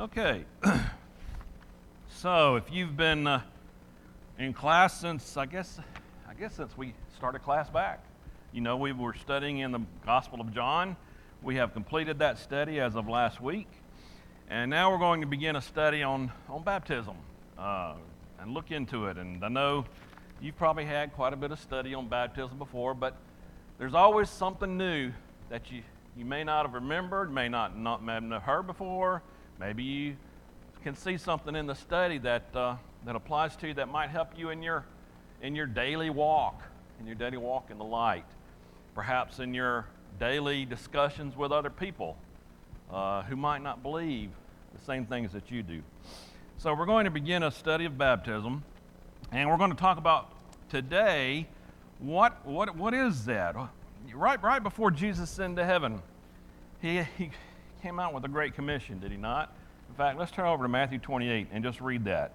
Okay. so, if you've been uh, in class since I guess I guess since we started class back, you know we were studying in the Gospel of John. We have completed that study as of last week, and now we're going to begin a study on on baptism uh, and look into it. And I know you've probably had quite a bit of study on baptism before, but there's always something new that you you may not have remembered, may not not have heard before Maybe you can see something in the study that, uh, that applies to you that might help you in your, in your daily walk, in your daily walk in the light. Perhaps in your daily discussions with other people uh, who might not believe the same things that you do. So, we're going to begin a study of baptism, and we're going to talk about today what, what, what is that? Right, right before Jesus ascended to heaven, he, he, came out with a great commission, did he not? In fact, let's turn over to Matthew 28 and just read that.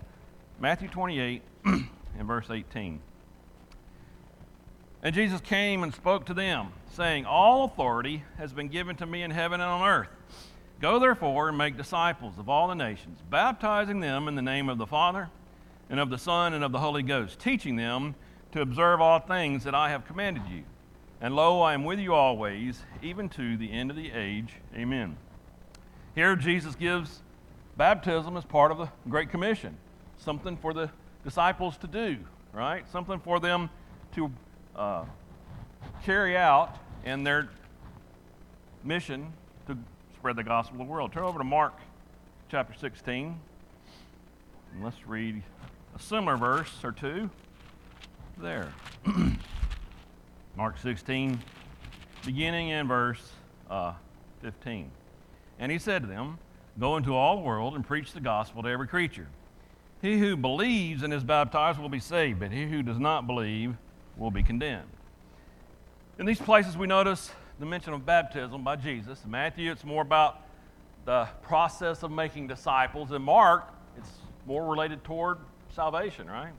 Matthew 28 and verse 18. And Jesus came and spoke to them, saying, All authority has been given to me in heaven and on earth. Go therefore and make disciples of all the nations, baptizing them in the name of the Father, and of the Son, and of the Holy Ghost, teaching them to observe all things that I have commanded you. And lo, I am with you always, even to the end of the age. Amen. Here, Jesus gives baptism as part of the Great Commission, something for the disciples to do, right? Something for them to uh, carry out in their mission to spread the gospel of the world. Turn over to Mark chapter 16, and let's read a similar verse or two there. Mark 16, beginning in verse uh, 15. And he said to them, Go into all the world and preach the gospel to every creature. He who believes and is baptized will be saved, but he who does not believe will be condemned. In these places, we notice the mention of baptism by Jesus. In Matthew, it's more about the process of making disciples. In Mark, it's more related toward salvation, right?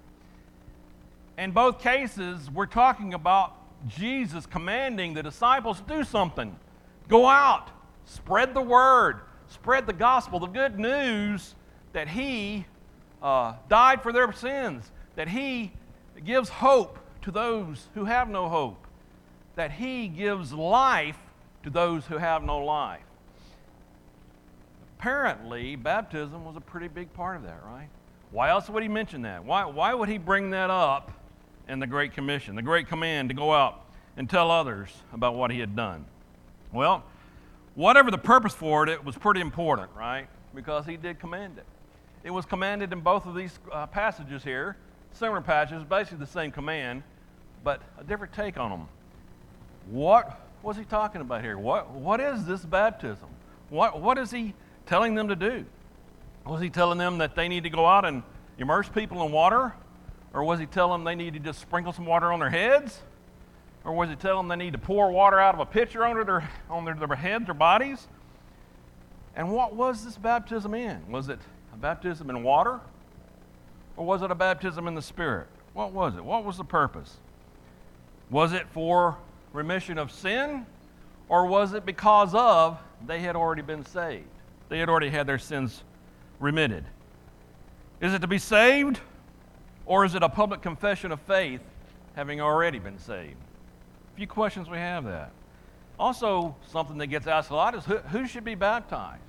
In both cases, we're talking about Jesus commanding the disciples to do something. Go out, Spread the word, spread the gospel, the good news that He uh, died for their sins, that He gives hope to those who have no hope, that He gives life to those who have no life. Apparently, baptism was a pretty big part of that, right? Why else would He mention that? Why, why would He bring that up in the Great Commission, the Great Command to go out and tell others about what He had done? Well, whatever the purpose for it, it was pretty important, right? Because he did command it. It was commanded in both of these uh, passages here, similar passages, basically the same command, but a different take on them. What was he talking about here? What, what is this baptism? What, what is he telling them to do? Was he telling them that they need to go out and immerse people in water? Or was he telling them they need to just sprinkle some water on their heads? Or was he telling them they need to pour water out of a pitcher under their, on their, their heads or bodies? And what was this baptism in? Was it a baptism in water? Or was it a baptism in the Spirit? What was it? What was the purpose? Was it for remission of sin? Or was it because of they had already been saved? They had already had their sins remitted. Is it to be saved? Or is it a public confession of faith having already been saved? Few questions we have that. Also, something that gets asked a lot is who, who should be baptized?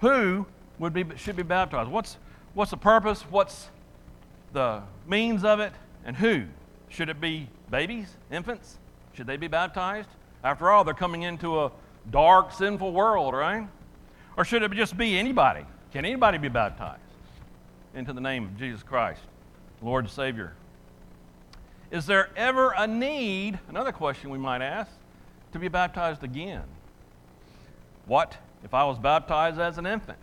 Who would be, should be baptized? What's, what's the purpose? What's the means of it? And who? Should it be babies, infants? Should they be baptized? After all, they're coming into a dark, sinful world, right? Or should it just be anybody? Can anybody be baptized into the name of Jesus Christ, Lord and Savior is there ever a need, another question we might ask, to be baptized again? What if I was baptized as an infant?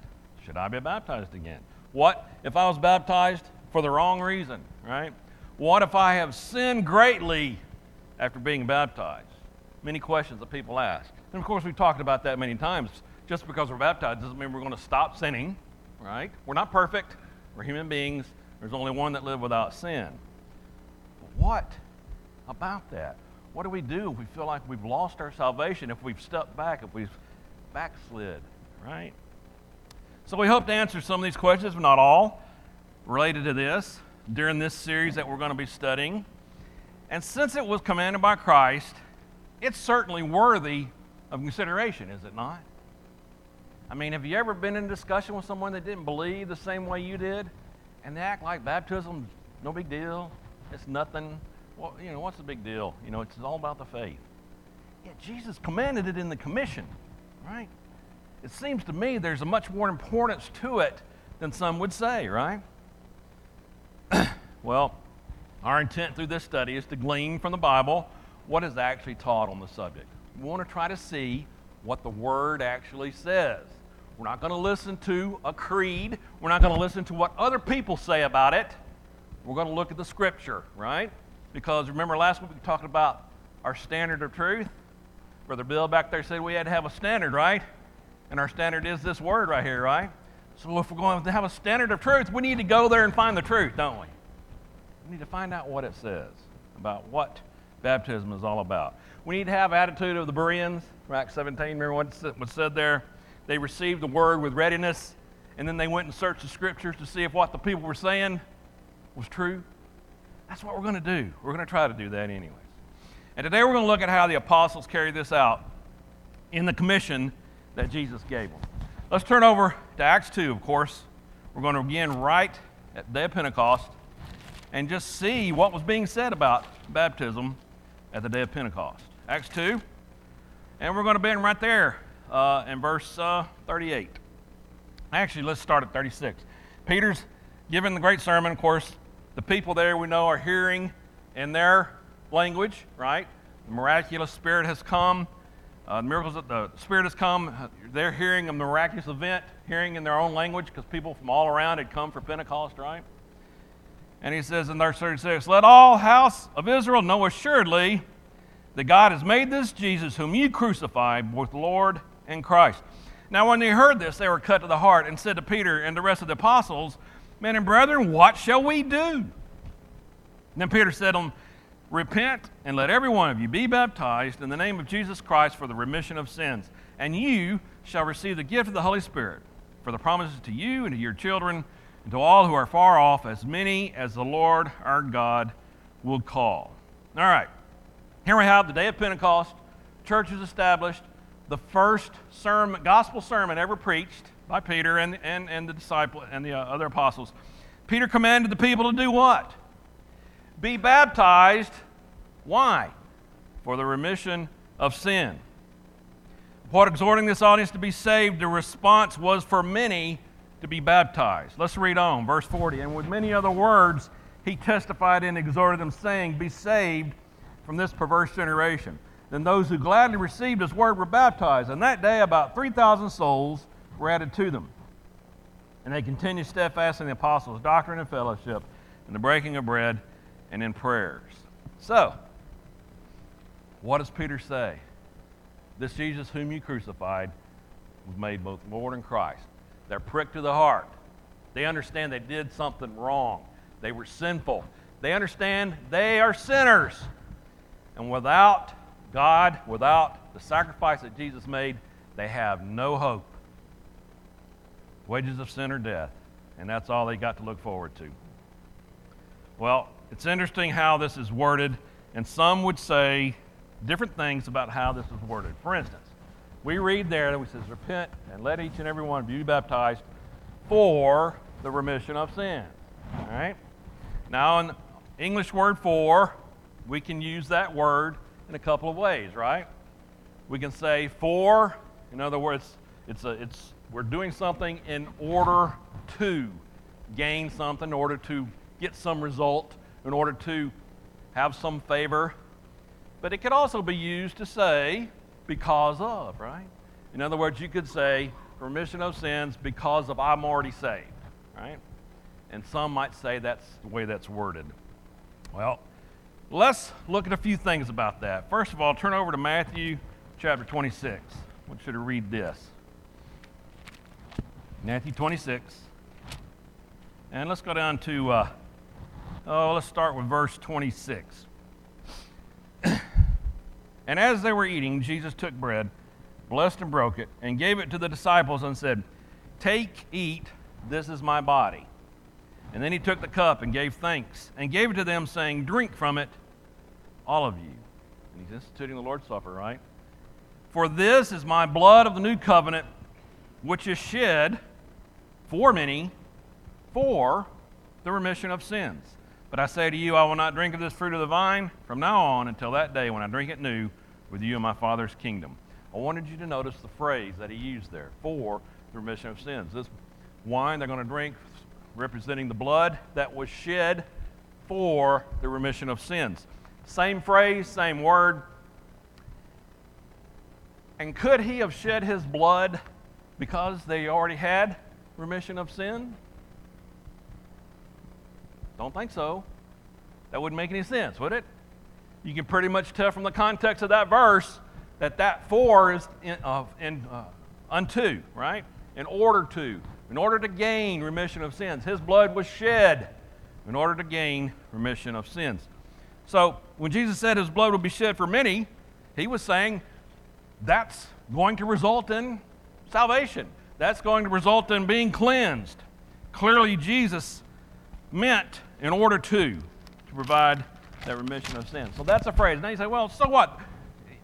Should I be baptized again? What if I was baptized for the wrong reason, right? What if I have sinned greatly after being baptized? Many questions that people ask. And of course, we've talked about that many times. Just because we're baptized doesn't mean we're going to stop sinning, right? We're not perfect. We're human beings. There's only one that lived without sin. What about that? What do we do if we feel like we've lost our salvation, if we've stepped back, if we've backslid, right? So we hope to answer some of these questions, but not all, related to this during this series that we're going to be studying. And since it was commanded by Christ, it's certainly worthy of consideration, is it not? I mean, have you ever been in a discussion with someone that didn't believe the same way you did? And they act like baptism, no big deal, it's nothing. Well, you know, what's the big deal? You know, it's all about the faith. Yeah, Jesus commanded it in the commission, right? It seems to me there's a much more importance to it than some would say, right? well, our intent through this study is to glean from the Bible what is actually taught on the subject. We want to try to see what the Word actually says. We're not going to listen to a creed. We're not going to listen to what other people say about it. We're going to look at the Scripture, right? Because remember last week we talked about our standard of truth? Brother Bill back there said we had to have a standard, right? And our standard is this word right here, right? So if we're going to have a standard of truth, we need to go there and find the truth, don't we? We need to find out what it says about what baptism is all about. We need to have attitude of the Bereans, Acts 17. Remember what was said there? They received the word with readiness, and then they went and searched the scriptures to see if what the people were saying was true. That's what we're going to do. We're going to try to do that anyways. And today we're going to look at how the apostles carried this out in the commission that Jesus gave them. Let's turn over to Acts 2, of course. We're going to begin right at the day of Pentecost and just see what was being said about baptism at the day of Pentecost. Acts 2, and we're going to begin right there uh, in verse uh, 38. Actually, let's start at 36. Peter's giving the great sermon. Of course, the people there we know are hearing in their language, right? The miraculous spirit has come. Uh, the miracles that the Spirit has come, they're hearing a miraculous event, hearing in their own language because people from all around had come for Pentecost, right? And he says in verse 36 Let all house of Israel know assuredly that God has made this Jesus, whom you crucified, both Lord and Christ. Now, when they heard this, they were cut to the heart and said to Peter and the rest of the apostles, Men and brethren, what shall we do? And then Peter said to them, Repent and let every one of you be baptized in the name of Jesus Christ for the remission of sins, and you shall receive the gift of the Holy Spirit. For the promises to you and to your children and to all who are far off, as many as the Lord our God will call. All right, here we have the day of Pentecost. Church is established. The first sermon, gospel sermon ever preached by Peter and, and, and the disciple and the uh, other apostles. Peter commanded the people to do what? be baptized. Why? For the remission of sin. What exhorting this audience to be saved, the response was for many to be baptized. Let's read on, verse 40. And with many other words, he testified and exhorted them, saying, Be saved from this perverse generation. Then those who gladly received his word were baptized. And that day, about 3,000 souls were added to them. And they continued steadfast in the apostles' doctrine and fellowship, in the breaking of bread and in prayers. So, what does Peter say? This Jesus whom you crucified was made both Lord and Christ. They're pricked to the heart. They understand they did something wrong. They were sinful. They understand they are sinners. And without God, without the sacrifice that Jesus made, they have no hope. Wages of sin are death. And that's all they got to look forward to. Well, it's interesting how this is worded, and some would say different things about how this is worded. For instance, we read there that it says, Repent and let each and every one be baptized for the remission of sins. All right? Now, in English word for, we can use that word in a couple of ways, right? We can say for, in other words, it's a, it's, we're doing something in order to gain something, in order to get some result in order to have some favor. But it could also be used to say, because of, right? In other words, you could say, remission of sins because of I'm already saved, right? And some might say that's the way that's worded. Well, let's look at a few things about that. First of all, turn over to Matthew chapter 26. I want you to read this. Matthew 26. And let's go down to uh, Oh, let's start with verse 26. and as they were eating, Jesus took bread, blessed and broke it, and gave it to the disciples and said, Take, eat, this is my body. And then he took the cup and gave thanks and gave it to them, saying, Drink from it, all of you. And he's instituting the Lord's Supper, right? For this is my blood of the new covenant, which is shed for many for the remission of sins. But I say to you, I will not drink of this fruit of the vine from now on until that day when I drink it new with you in my Father's kingdom. I wanted you to notice the phrase that he used there for the remission of sins. This wine they're going to drink representing the blood that was shed for the remission of sins. Same phrase, same word. And could he have shed his blood because they already had remission of sin? Don't think so. That wouldn't make any sense, would it? You can pretty much tell from the context of that verse that that for is in, uh, in uh, unto, right? In order to, in order to gain remission of sins. His blood was shed in order to gain remission of sins. So when Jesus said his blood would be shed for many, he was saying that's going to result in salvation. That's going to result in being cleansed. Clearly, Jesus meant in order to, to provide that remission of sin. So that's a phrase. Now you say, well, so what?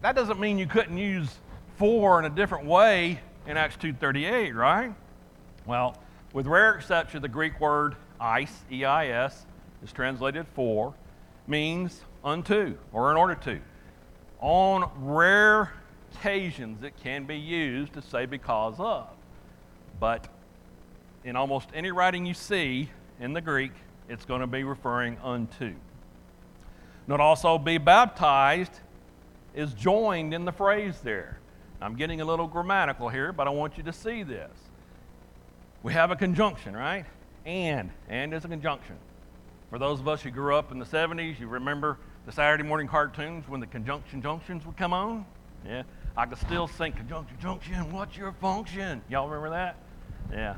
That doesn't mean you couldn't use for in a different way in Acts 2.38, right? Well, with rare exception, the Greek word eis, E-I-S, is translated for, means unto or in order to. On rare occasions, it can be used to say because of. But in almost any writing you see in the Greek, it's going to be referring unto. Note also, be baptized is joined in the phrase there. I'm getting a little grammatical here, but I want you to see this. We have a conjunction, right? And. And is a conjunction. For those of us who grew up in the 70s, you remember the Saturday morning cartoons when the conjunction junctions would come on? Yeah. I could still sing conjunction junction, what's your function? Y'all remember that? Yeah.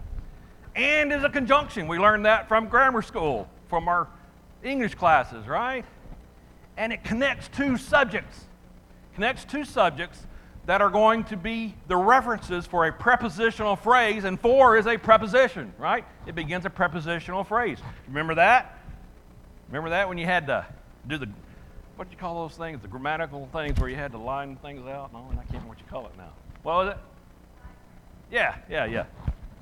And is a conjunction. We learned that from grammar school, from our English classes, right? And it connects two subjects. Connects two subjects that are going to be the references for a prepositional phrase, and for is a preposition, right? It begins a prepositional phrase. Remember that? Remember that when you had to do the, what do you call those things? The grammatical things where you had to line things out? No, I can't remember what you call it now. What was it? Yeah, yeah, yeah.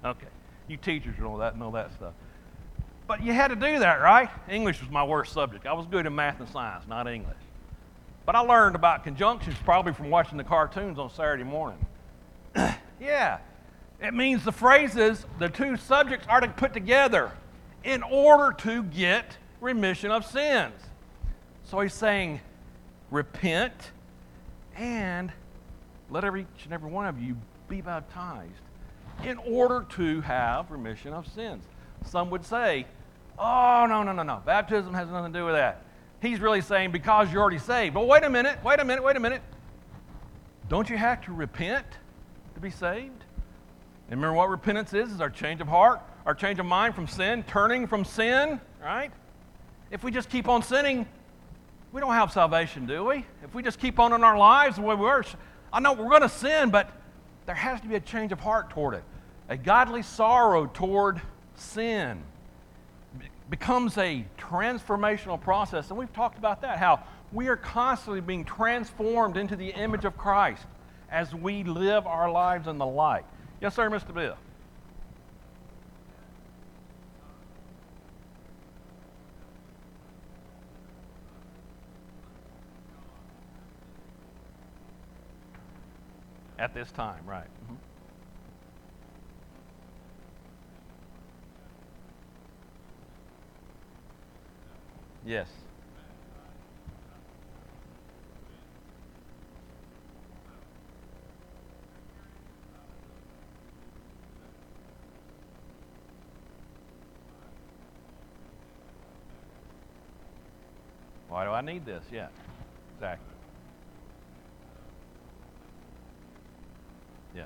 Okay. You teachers know that, know that stuff. But you had to do that, right? English was my worst subject. I was good in math and science, not English. But I learned about conjunctions probably from watching the cartoons on Saturday morning. yeah, it means the phrases, the two subjects are to put together in order to get remission of sins. So he's saying, repent and let every, each and every one of you be baptized in order to have remission of sins. Some would say, oh, no, no, no, no. Baptism has nothing to do with that. He's really saying because you're already saved. But wait a minute, wait a minute, wait a minute. Don't you have to repent to be saved? And remember what repentance is? Is our change of heart, our change of mind from sin, turning from sin, right? If we just keep on sinning, we don't have salvation, do we? If we just keep on in our lives the way we are, I know we're going to sin, but there has to be a change of heart toward it. A godly sorrow toward sin becomes a transformational process. And we've talked about that, how we are constantly being transformed into the image of Christ as we live our lives in the light. Yes, sir, Mr. Bill. At this time, right. Mm-hmm. Yes. Why do I need this? Yeah, exactly. Yeah.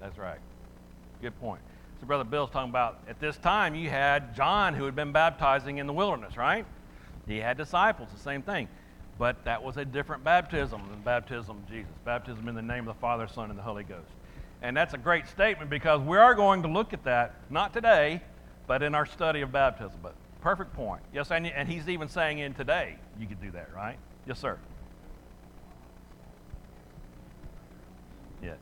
That's right. Good point. So, Brother Bill's talking about at this time you had John who had been baptizing in the wilderness, right? He had disciples, the same thing. But that was a different baptism than baptism of Jesus. Baptism in the name of the Father, Son, and the Holy Ghost. And that's a great statement because we are going to look at that, not today, but in our study of baptism. But perfect point. Yes, and, and he's even saying in today you could do that, right? Yes, sir. Yeah.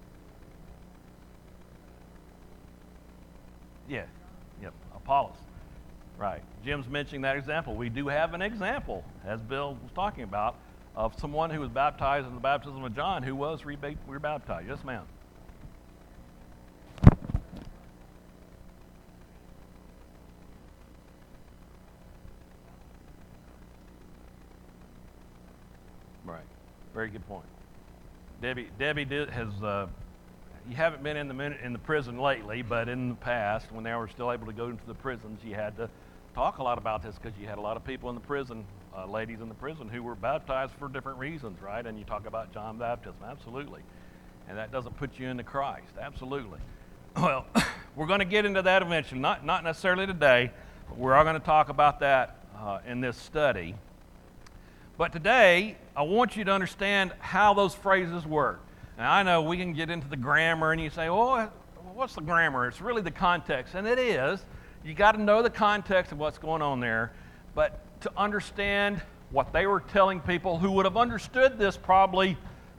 Yeah. Yep. Apollos. Right. Jim's mentioning that example. We do have an example, as Bill was talking about, of someone who was baptized in the baptism of John who was rebaptized. Yes, ma'am. Right. Very good point. Debbie, Debbie did, has. Uh, you haven't been in the in the prison lately, but in the past, when they were still able to go into the prisons, you had to talk a lot about this because you had a lot of people in the prison, uh, ladies in the prison, who were baptized for different reasons, right? And you talk about John baptism, absolutely, and that doesn't put you into Christ, absolutely. Well, we're going to get into that eventually, not not necessarily today, but we're all going to talk about that uh, in this study. But today, I want you to understand how those phrases work. Now, I know we can get into the grammar and you say, oh, what's the grammar? It's really the context. And it is. You got to know the context of what's going on there. But to understand what they were telling people who would have understood this probably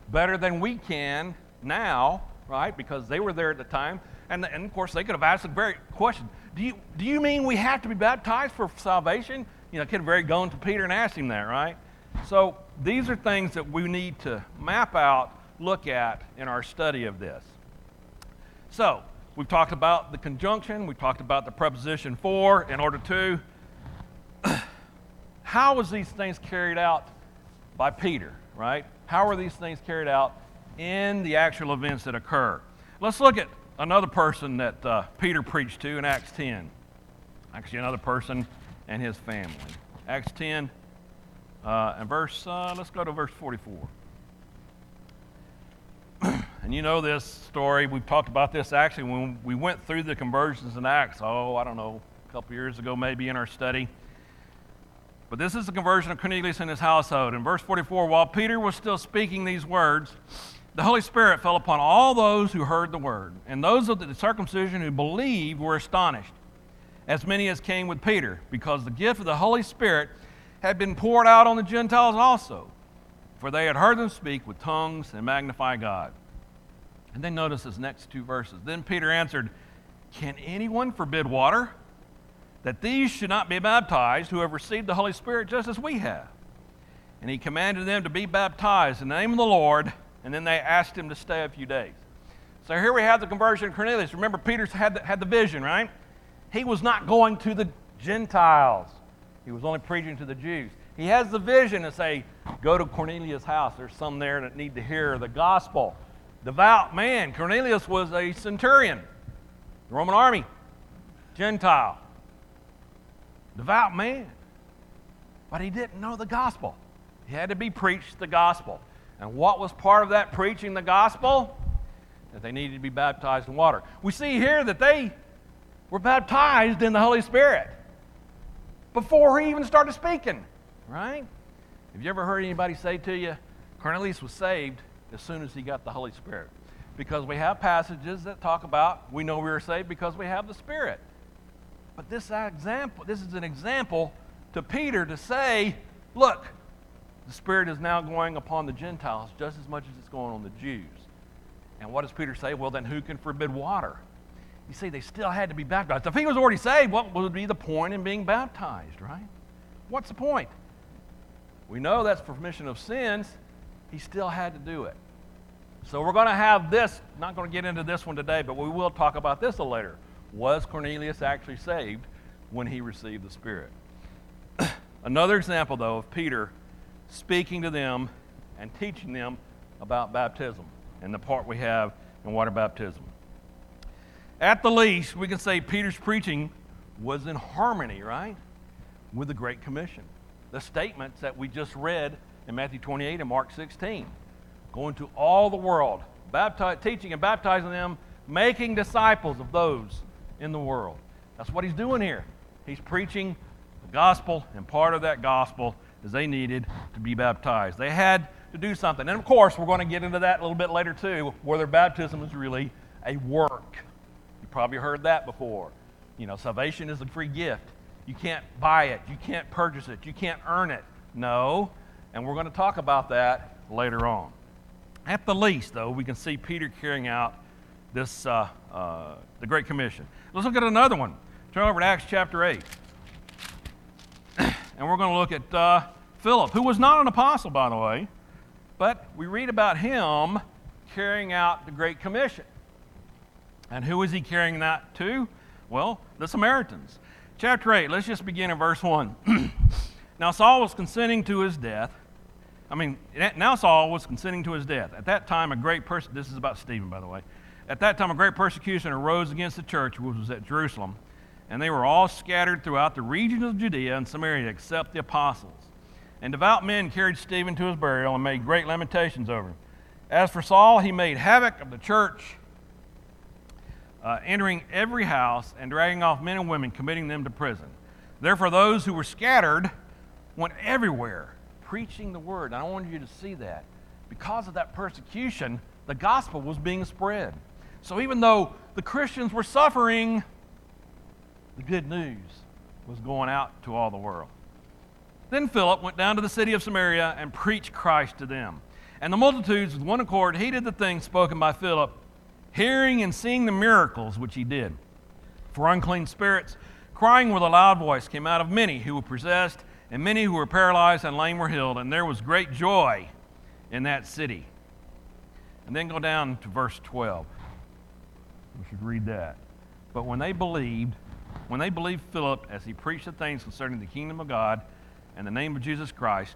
better than we can now, right? Because they were there at the time. And, and of course, they could have asked the very question do you, do you mean we have to be baptized for salvation? You know, could have very gone to Peter and asked him that, right? So these are things that we need to map out, look at in our study of this. So we've talked about the conjunction, we've talked about the preposition for in order to. How was these things carried out by Peter, right? How are these things carried out in the actual events that occur? Let's look at another person that uh, Peter preached to in Acts 10. Actually, another person and his family. Acts 10 uh, and verse, uh, let's go to verse 44. and you know this story. We've talked about this actually when we went through the conversions in Acts, oh, I don't know, a couple years ago maybe in our study. But this is the conversion of Cornelius and his household. In verse 44, while Peter was still speaking these words, the Holy Spirit fell upon all those who heard the word. And those of the circumcision who believed were astonished, as many as came with Peter, because the gift of the Holy Spirit had been poured out on the Gentiles also, for they had heard them speak with tongues and magnify God. And then notice his next two verses. Then Peter answered, Can anyone forbid water? That these should not be baptized who have received the Holy Spirit just as we have. And he commanded them to be baptized in the name of the Lord, and then they asked him to stay a few days. So here we have the conversion of Cornelius. Remember, Peter had the, had the vision, right? He was not going to the Gentiles. He was only preaching to the Jews. He has the vision to say, go to Cornelius' house. There's some there that need to hear the gospel. Devout man. Cornelius was a centurion, the Roman army, Gentile. Devout man. But he didn't know the gospel. He had to be preached the gospel. And what was part of that preaching the gospel? That they needed to be baptized in water. We see here that they were baptized in the Holy Spirit before he even started speaking, right? Have you ever heard anybody say to you, Cornelius was saved as soon as he got the Holy Spirit? Because we have passages that talk about we know we were saved because we have the Spirit. But this example, this is an example to Peter to say, look, the Spirit is now going upon the Gentiles just as much as it's going on the Jews. And what does Peter say? Well, then who can forbid water? You see, they still had to be baptized. If he was already saved, what would be the point in being baptized, right? What's the point? We know that's for remission of sins. He still had to do it. So we're going to have this, not going to get into this one today, but we will talk about this a later. Was Cornelius actually saved when he received the Spirit? Another example, though, of Peter speaking to them and teaching them about baptism and the part we have in water baptism. At the least, we can say Peter's preaching was in harmony, right, with the Great Commission. The statements that we just read in Matthew 28 and Mark 16. Going to all the world, baptize, teaching and baptizing them making disciples of those in the world. That's what he's doing here. He's preaching the gospel, and part of that gospel is they needed to be baptized. They had to do something. And of course, we're going to get into that a little bit later too, whether baptism is really a work. You probably heard that before. You know, salvation is a free gift. You can't buy it, you can't purchase it, you can't earn it. No. And we're going to talk about that later on. At the least, though, we can see Peter carrying out this, uh, uh, the Great Commission. Let's look at another one. Turn over to Acts chapter 8. and we're going to look at uh, Philip, who was not an apostle, by the way, but we read about him carrying out the Great Commission. And who is he carrying that to? Well, the Samaritans. Chapter 8, let's just begin in verse 1. now, Saul was consenting to his death. I mean, now Saul was consenting to his death. At that time, a great person, this is about Stephen, by the way. At that time, a great persecution arose against the church, which was at Jerusalem, and they were all scattered throughout the region of Judea and Samaria, except the apostles. And devout men carried Stephen to his burial and made great lamentations over him. As for Saul, he made havoc of the church, uh, entering every house and dragging off men and women, committing them to prison. Therefore, those who were scattered went everywhere preaching the word. And I wanted you to see that. Because of that persecution, the gospel was being spread. So even though the Christians were suffering, the good news was going out to all the world. Then Philip went down to the city of Samaria and preached Christ to them. And the multitudes, with one accord, heeded the things spoken by Philip, hearing and seeing the miracles which he did. For unclean spirits, crying with a loud voice, came out of many who were possessed, and many who were paralyzed and lame were healed, and there was great joy in that city. And then go down to verse 12. We should read that. But when they believed, when they believed Philip as he preached the things concerning the kingdom of God and the name of Jesus Christ,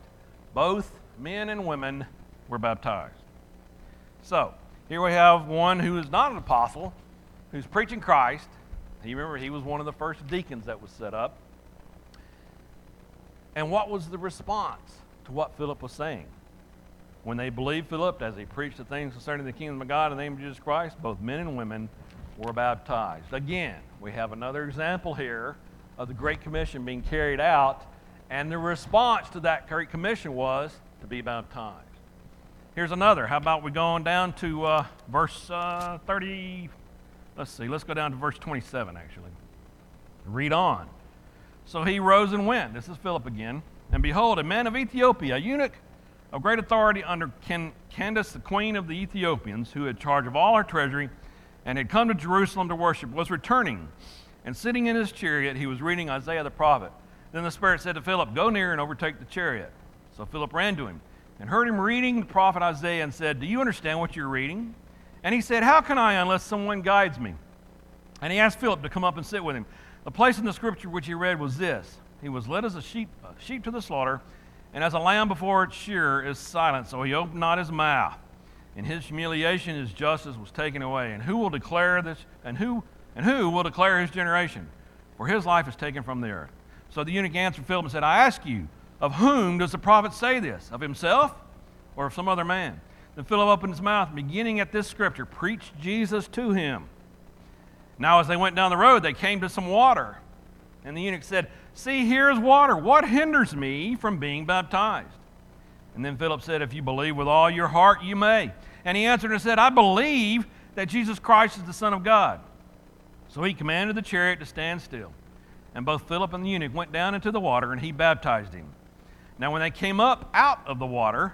both men and women were baptized. So, here we have one who is not an apostle, who's preaching Christ. You remember he was one of the first deacons that was set up. And what was the response to what Philip was saying? When they believed Philip as he preached the things concerning the kingdom of God in the name of Jesus Christ, both men and women were baptized. Again, we have another example here of the Great Commission being carried out, and the response to that Great Commission was to be baptized. Here's another. How about we go on down to uh, verse uh, 30? Let's see, let's go down to verse 27 actually. Read on. So he rose and went. This is Philip again. And behold, a man of Ethiopia, a eunuch of great authority under Candace, the queen of the Ethiopians, who had charge of all her treasury and had come to Jerusalem to worship, was returning. And sitting in his chariot, he was reading Isaiah the prophet. Then the Spirit said to Philip, Go near and overtake the chariot. So Philip ran to him and heard him reading the prophet Isaiah and said, Do you understand what you're reading? And he said, How can I unless someone guides me? And he asked Philip to come up and sit with him. The place in the scripture which he read was this He was led as a sheep, a sheep to the slaughter, and as a lamb before its shearer is silent, so he opened not his mouth. In his humiliation, his justice was taken away. And who will declare this? And who and who will declare his generation? For his life is taken from the earth. So the eunuch answered Philip and said, I ask you, of whom does the prophet say this? Of himself or of some other man? Then Philip opened his mouth, beginning at this scripture, preached Jesus to him. Now, as they went down the road, they came to some water. And the eunuch said, See, here is water. What hinders me from being baptized? And then Philip said, If you believe with all your heart, you may. And he answered and said, I believe that Jesus Christ is the Son of God. So he commanded the chariot to stand still. And both Philip and the eunuch went down into the water, and he baptized him. Now, when they came up out of the water,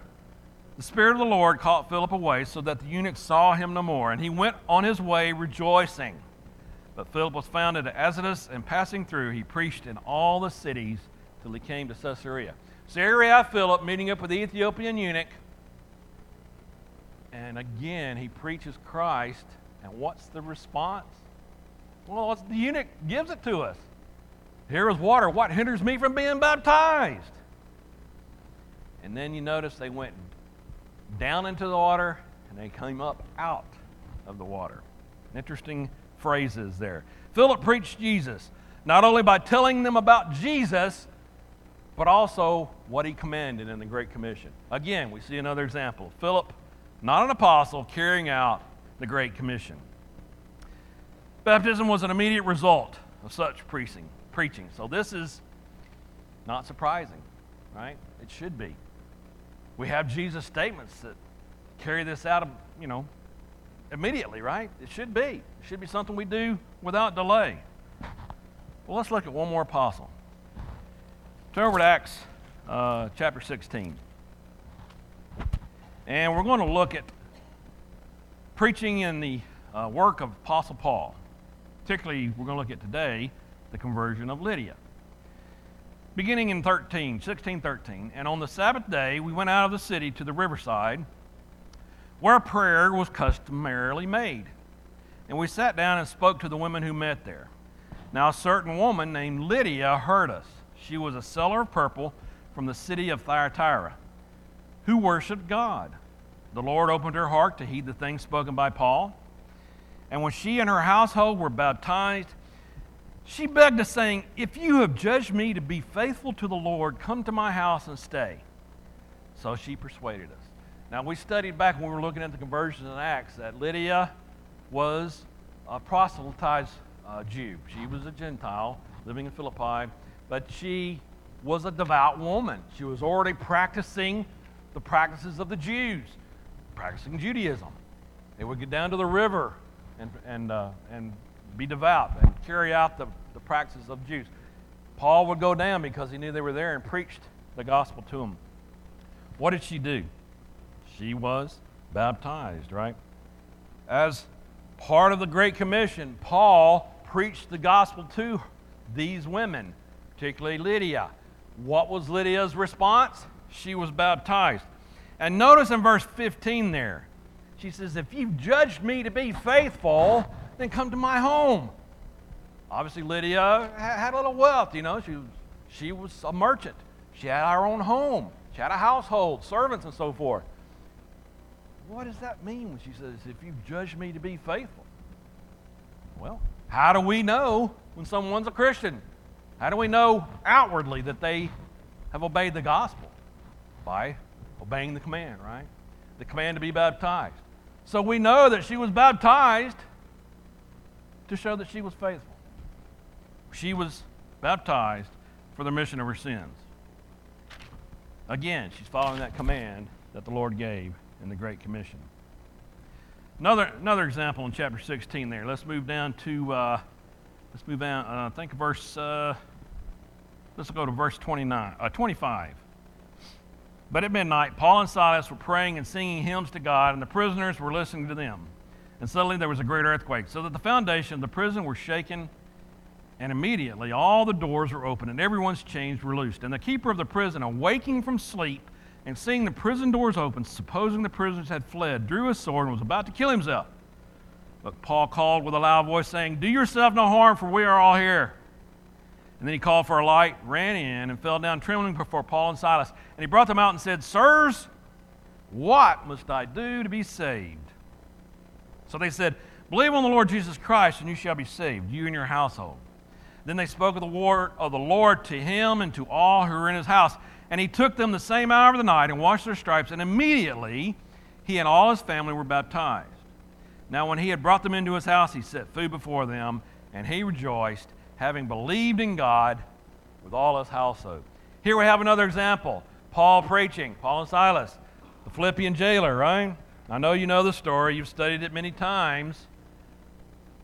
the Spirit of the Lord caught Philip away, so that the eunuch saw him no more. And he went on his way rejoicing. But Philip was found at Azotus, and passing through, he preached in all the cities till he came to Caesarea. Caesarea Philip meeting up with the Ethiopian eunuch. And again, he preaches Christ. And what's the response? Well, the eunuch gives it to us. Here is water. What hinders me from being baptized? And then you notice they went down into the water and they came up out of the water. Interesting phrases there. Philip preached Jesus, not only by telling them about Jesus, but also what he commanded in the Great Commission. Again, we see another example. Philip, not an apostle, carrying out the Great Commission. Baptism was an immediate result of such preaching. Preaching. So this is not surprising, right? It should be. We have Jesus' statements that carry this out of, you know, immediately, right? It should be. It should be something we do without delay. Well, let's look at one more apostle. Turn over to Acts uh, chapter 16. And we're going to look at preaching in the uh, work of Apostle Paul. Particularly, we're going to look at today the conversion of Lydia. Beginning in 13, 16, 13, and on the Sabbath day we went out of the city to the riverside where prayer was customarily made. And we sat down and spoke to the women who met there. Now, a certain woman named Lydia heard us. She was a seller of purple from the city of Thyatira, who worshiped God. The Lord opened her heart to heed the things spoken by Paul. And when she and her household were baptized, she begged us, saying, If you have judged me to be faithful to the Lord, come to my house and stay. So she persuaded us. Now, we studied back when we were looking at the conversions in Acts that Lydia was a proselytized uh, Jew. She was a Gentile living in Philippi, but she was a devout woman. She was already practicing the practices of the Jews, practicing Judaism. They would get down to the river and, and, uh, and be devout and carry out the, the practices of Jews. Paul would go down because he knew they were there and preached the gospel to them. What did she do? She was baptized, right? As part of the Great Commission, Paul preached the gospel to these women, particularly Lydia. What was Lydia's response? She was baptized. And notice in verse 15 there, she says, If you've judged me to be faithful, then come to my home. Obviously, Lydia had a little wealth, you know, she was, she was a merchant. She had her own home, she had a household, servants, and so forth. What does that mean when she says, If you judge me to be faithful? Well, how do we know when someone's a Christian? How do we know outwardly that they have obeyed the gospel? By obeying the command, right? The command to be baptized. So we know that she was baptized to show that she was faithful. She was baptized for the remission of her sins. Again, she's following that command that the Lord gave in the Great Commission. Another, another example in chapter 16 there. Let's move down to, uh, let's move down, uh, think verse, uh, let's go to verse 29, uh, 25. But at midnight, Paul and Silas were praying and singing hymns to God, and the prisoners were listening to them. And suddenly there was a great earthquake, so that the foundation of the prison were shaken, and immediately all the doors were opened, and everyone's chains were loosed. And the keeper of the prison, awaking from sleep, and seeing the prison doors open, supposing the prisoners had fled, drew his sword and was about to kill himself. But Paul called with a loud voice, saying, Do yourself no harm, for we are all here. And then he called for a light, ran in, and fell down trembling before Paul and Silas. And he brought them out and said, Sirs, what must I do to be saved? So they said, Believe on the Lord Jesus Christ, and you shall be saved, you and your household. Then they spoke of the word of the Lord to him and to all who were in his house. And he took them the same hour of the night and washed their stripes, and immediately he and all his family were baptized. Now, when he had brought them into his house, he set food before them, and he rejoiced, having believed in God with all his household. Here we have another example Paul preaching, Paul and Silas, the Philippian jailer, right? I know you know the story, you've studied it many times.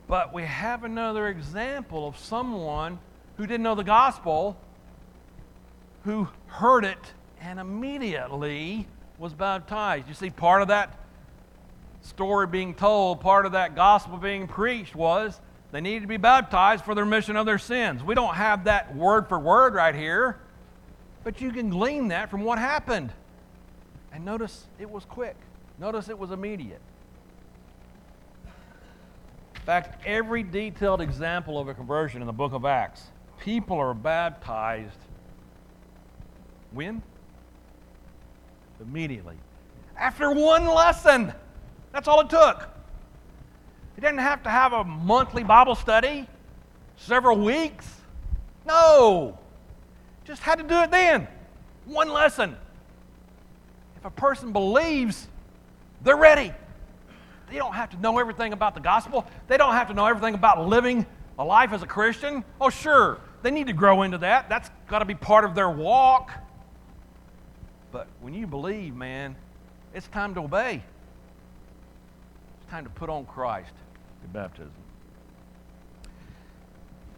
But we have another example of someone who didn't know the gospel who heard it and immediately was baptized. You see, part of that story being told, part of that gospel being preached was they needed to be baptized for the remission of their sins. We don't have that word for word right here, but you can glean that from what happened. And notice it was quick, notice it was immediate. In fact, every detailed example of a conversion in the book of Acts, people are baptized when? Immediately. After one lesson. That's all it took. He didn't have to have a monthly Bible study, several weeks. No. Just had to do it then. One lesson. If a person believes, they're ready. they don't have to know everything about the gospel. They don't have to know everything about living a life as a Christian. Oh, sure, they need to grow into that. That's got to be part of their walk. But when you believe, man, it's time to obey. It's time to put on Christ at baptism.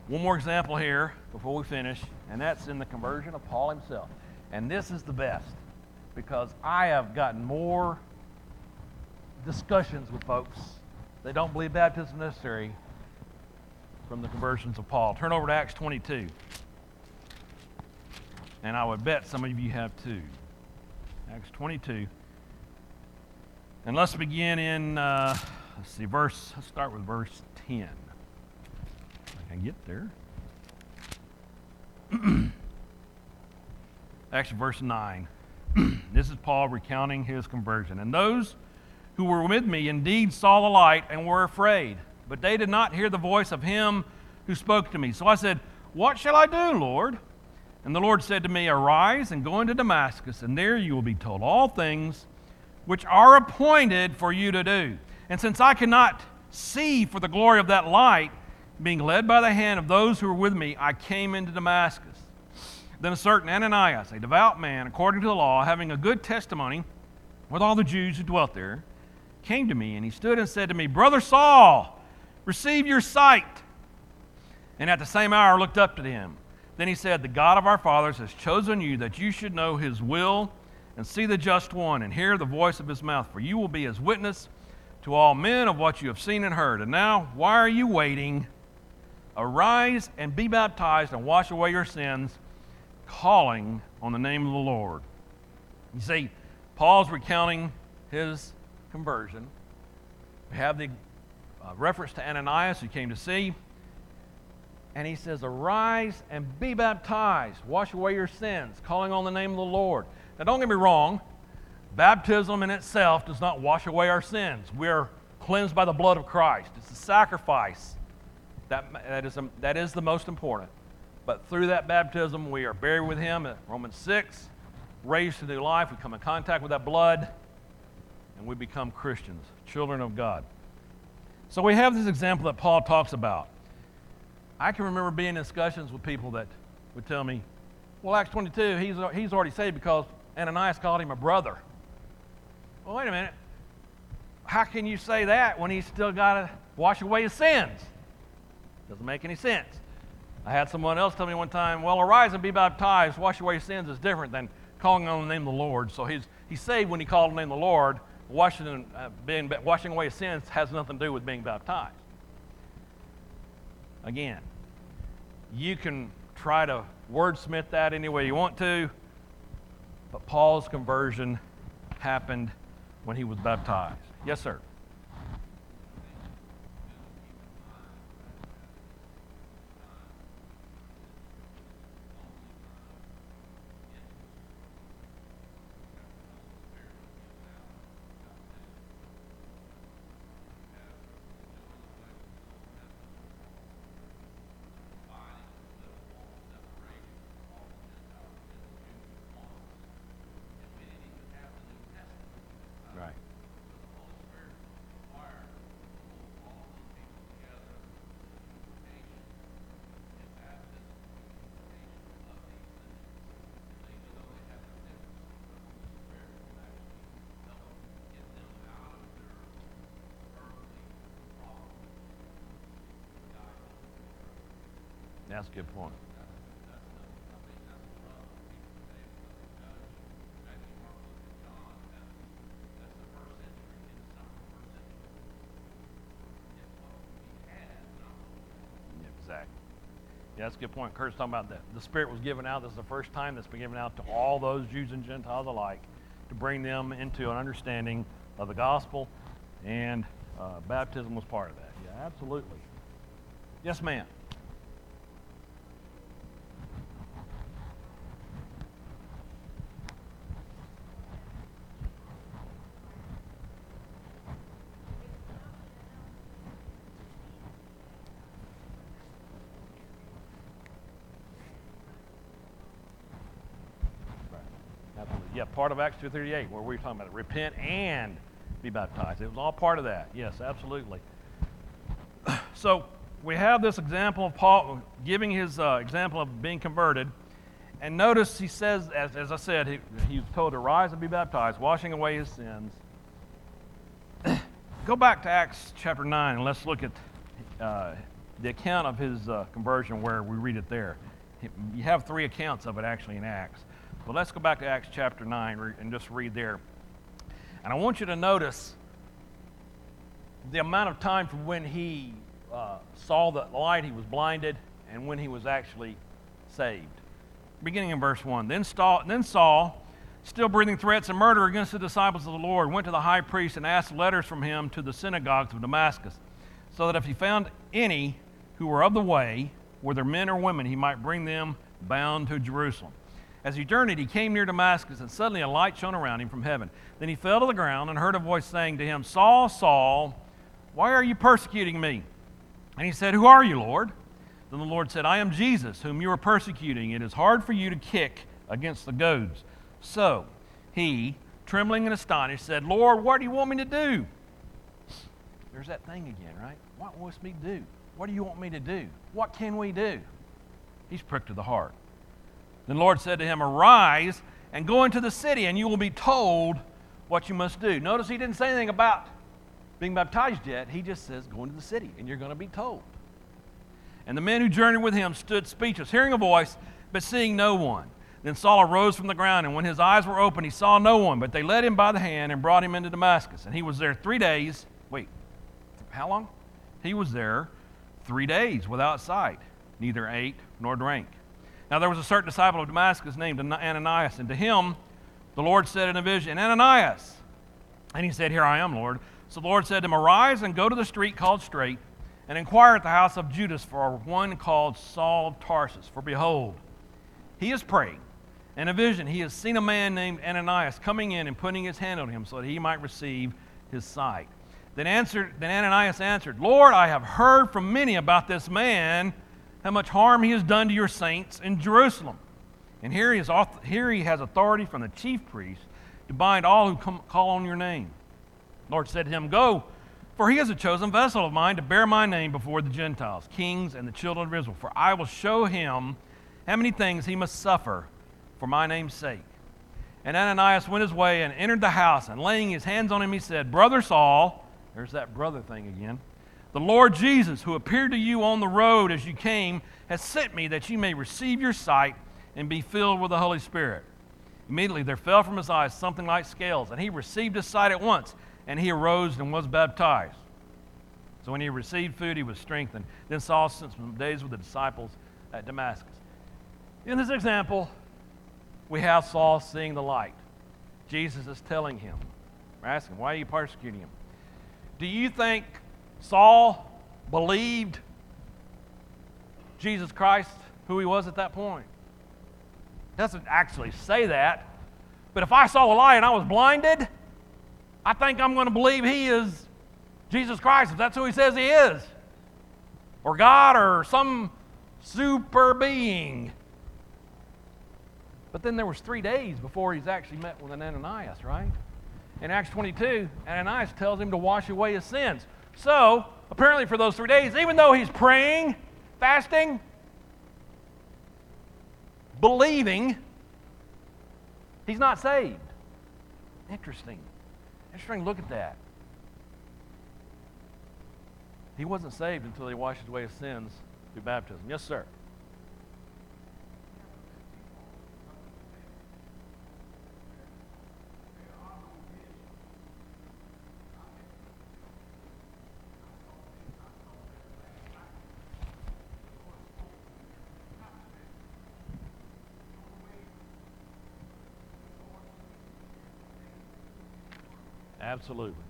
One more example here before we finish, and that's in the conversion of Paul himself. And this is the best because I have gotten more discussions with folks. They don't believe baptism is necessary from the conversions of Paul. Turn over to Acts 22. And I would bet some of you have too. Acts 22. And let's begin in, uh, let's see, verse, let's start with verse 10. I can get there. Actually, verse 9. this is Paul recounting his conversion. And those who were with me indeed saw the light and were afraid, but they did not hear the voice of him who spoke to me. So I said, What shall I do, Lord? And the Lord said to me, Arise and go into Damascus, and there you will be told all things which are appointed for you to do. And since I cannot see for the glory of that light, being led by the hand of those who were with me, I came into Damascus. Then a certain Ananias, a devout man, according to the law, having a good testimony with all the Jews who dwelt there, came to me, and he stood and said to me, Brother Saul, receive your sight. And at the same hour looked up to him. Then he said, The God of our fathers has chosen you that you should know his will and see the just one and hear the voice of his mouth, for you will be his witness to all men of what you have seen and heard. And now, why are you waiting? Arise and be baptized and wash away your sins, calling on the name of the Lord. You see, Paul's recounting his conversion. We have the uh, reference to Ananias who came to see. And he says, Arise and be baptized, wash away your sins, calling on the name of the Lord. Now, don't get me wrong, baptism in itself does not wash away our sins. We're cleansed by the blood of Christ, it's a sacrifice. That, that, is, a, that is the most important. But through that baptism, we are buried with Him Romans 6, raised to new life. We come in contact with that blood, and we become Christians, children of God. So we have this example that Paul talks about. I can remember being in discussions with people that would tell me, well, Acts 22, he's, he's already saved because Ananias called him a brother. Well, wait a minute. How can you say that when he's still got to wash away his sins? Doesn't make any sense. I had someone else tell me one time, well, arise and be baptized, wash away your sins is different than calling on the name of the Lord. So he's, he's saved when he called on the name of the Lord. Washing, uh, being, washing away sins has nothing to do with being baptized. Again, you can try to wordsmith that any way you want to, but Paul's conversion happened when he was baptized. Yes, sir. That's a good point. exactly. Yeah, that's a good point. Kurt's talking about that. The Spirit was given out. This is the first time that's been given out to all those Jews and Gentiles alike to bring them into an understanding of the gospel, and uh, baptism was part of that. Yeah, absolutely. Yes, ma'am. Part of Acts 2.38 where we're talking about it. Repent and be baptized. It was all part of that. Yes, absolutely. So we have this example of Paul giving his uh, example of being converted. And notice he says, as, as I said, he, he was told to rise and be baptized, washing away his sins. Go back to Acts chapter 9 and let's look at uh, the account of his uh, conversion where we read it there. You have three accounts of it actually in Acts. But let's go back to Acts chapter 9 and just read there. And I want you to notice the amount of time from when he uh, saw the light, he was blinded, and when he was actually saved. Beginning in verse 1. Then, Saul, then Saul, still breathing threats and murder against the disciples of the Lord, went to the high priest and asked letters from him to the synagogues of Damascus, so that if he found any who were of the way, whether men or women, he might bring them bound to Jerusalem. As he journeyed, he came near Damascus, and suddenly a light shone around him from heaven. Then he fell to the ground and heard a voice saying to him, Saul, Saul, why are you persecuting me? And he said, Who are you, Lord? Then the Lord said, I am Jesus, whom you are persecuting. It is hard for you to kick against the goads. So he, trembling and astonished, said, Lord, what do you want me to do? There's that thing again, right? What wants me to do? What do you want me to do? What can we do? He's pricked to the heart. Then the Lord said to him, Arise and go into the city, and you will be told what you must do. Notice he didn't say anything about being baptized yet. He just says, Go into the city, and you're going to be told. And the men who journeyed with him stood speechless, hearing a voice, but seeing no one. Then Saul arose from the ground, and when his eyes were open, he saw no one, but they led him by the hand and brought him into Damascus. And he was there three days. Wait, how long? He was there three days without sight, neither ate nor drank. Now there was a certain disciple of Damascus named Ananias, and to him the Lord said in a vision, Ananias. And he said, Here I am, Lord. So the Lord said to him, Arise and go to the street called Straight, and inquire at the house of Judas for one called Saul of Tarsus. For behold, he is praying. In a vision, he has seen a man named Ananias coming in and putting his hand on him so that he might receive his sight. Then, answered, then Ananias answered, Lord, I have heard from many about this man, how much harm he has done to your saints in Jerusalem. And here he, is, here he has authority from the chief priest to bind all who come, call on your name. The Lord said to him, Go, for he is a chosen vessel of mine to bear my name before the Gentiles, kings, and the children of Israel. For I will show him how many things he must suffer for my name's sake. And Ananias went his way and entered the house, and laying his hands on him, he said, Brother Saul, there's that brother thing again. The Lord Jesus, who appeared to you on the road as you came, has sent me that you may receive your sight and be filled with the Holy Spirit. Immediately there fell from his eyes something like scales, and he received his sight at once, and he arose and was baptized. So when he received food, he was strengthened. Then Saul spent some days with the disciples at Damascus. In this example, we have Saul seeing the light. Jesus is telling him, asking, why are you persecuting him? Do you think Saul believed Jesus Christ, who he was at that point? doesn't actually say that. But if I saw a light and I was blinded, I think I'm going to believe he is Jesus Christ, if that's who he says he is. Or God or some super being. But then there was three days before he's actually met with an Ananias, right? In Acts 22, Ananias tells him to wash away his sins. So, apparently for those three days, even though he's praying, fasting, believing, he's not saved. Interesting. Interesting. Look at that. He wasn't saved until he washed away his sins through baptism. Yes, sir. Absolutely.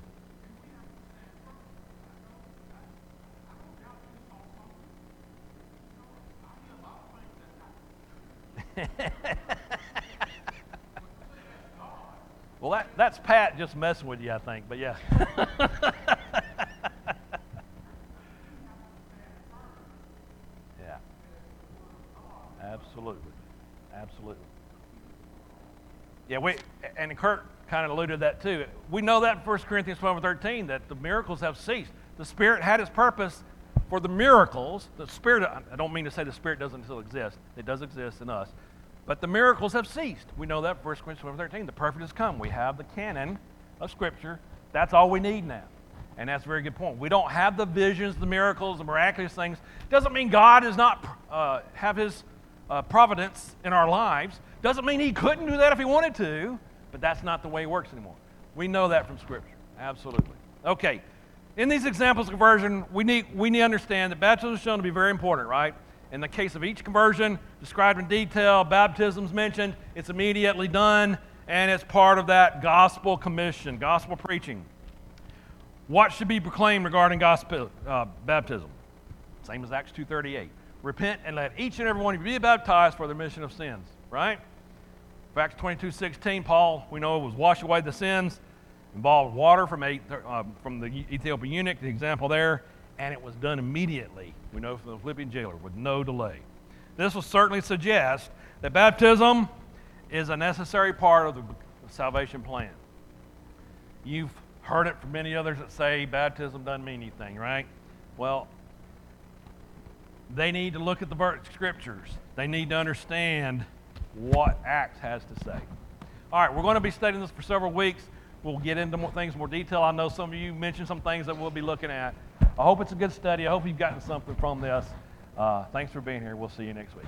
well, that, that's Pat just messing with you, I think, but yeah. Absolutely. Absolutely. Yeah, we, and Kurt kind of alluded to that too. We know that in 1 Corinthians 12 and 13 that the miracles have ceased. The Spirit had its purpose for the miracles. The Spirit, I don't mean to say the Spirit doesn't still exist, it does exist in us. But the miracles have ceased. We know that in 1 Corinthians 12 and 13. The perfect has come. We have the canon of Scripture. That's all we need now. And that's a very good point. We don't have the visions, the miracles, the miraculous things. Doesn't mean God does not uh, have His uh, providence in our lives. Doesn't mean He couldn't do that if He wanted to, but that's not the way it works anymore. We know that from Scripture. Absolutely. Okay. In these examples of conversion, we need, we need to understand that baptism is shown to be very important, right? In the case of each conversion, described in detail, baptism's mentioned, it's immediately done, and it's part of that gospel commission, gospel preaching. What should be proclaimed regarding gospel uh, baptism? Same as Acts 2:38. Repent and let each and every one of you be baptized for the remission of sins. Right? Acts 22:16, Paul, we know, was wash away the sins, involved water from, a, uh, from the Ethiopian eunuch, the example there, and it was done immediately. We know from the Philippian jailer with no delay. This will certainly suggest that baptism is a necessary part of the salvation plan. You've heard it from many others that say baptism doesn't mean anything, right? Well, they need to look at the scriptures. They need to understand what Acts has to say. All right, we're going to be studying this for several weeks. We'll get into more things more detail. I know some of you mentioned some things that we'll be looking at. I hope it's a good study. I hope you've gotten something from this. Uh, thanks for being here. We'll see you next week.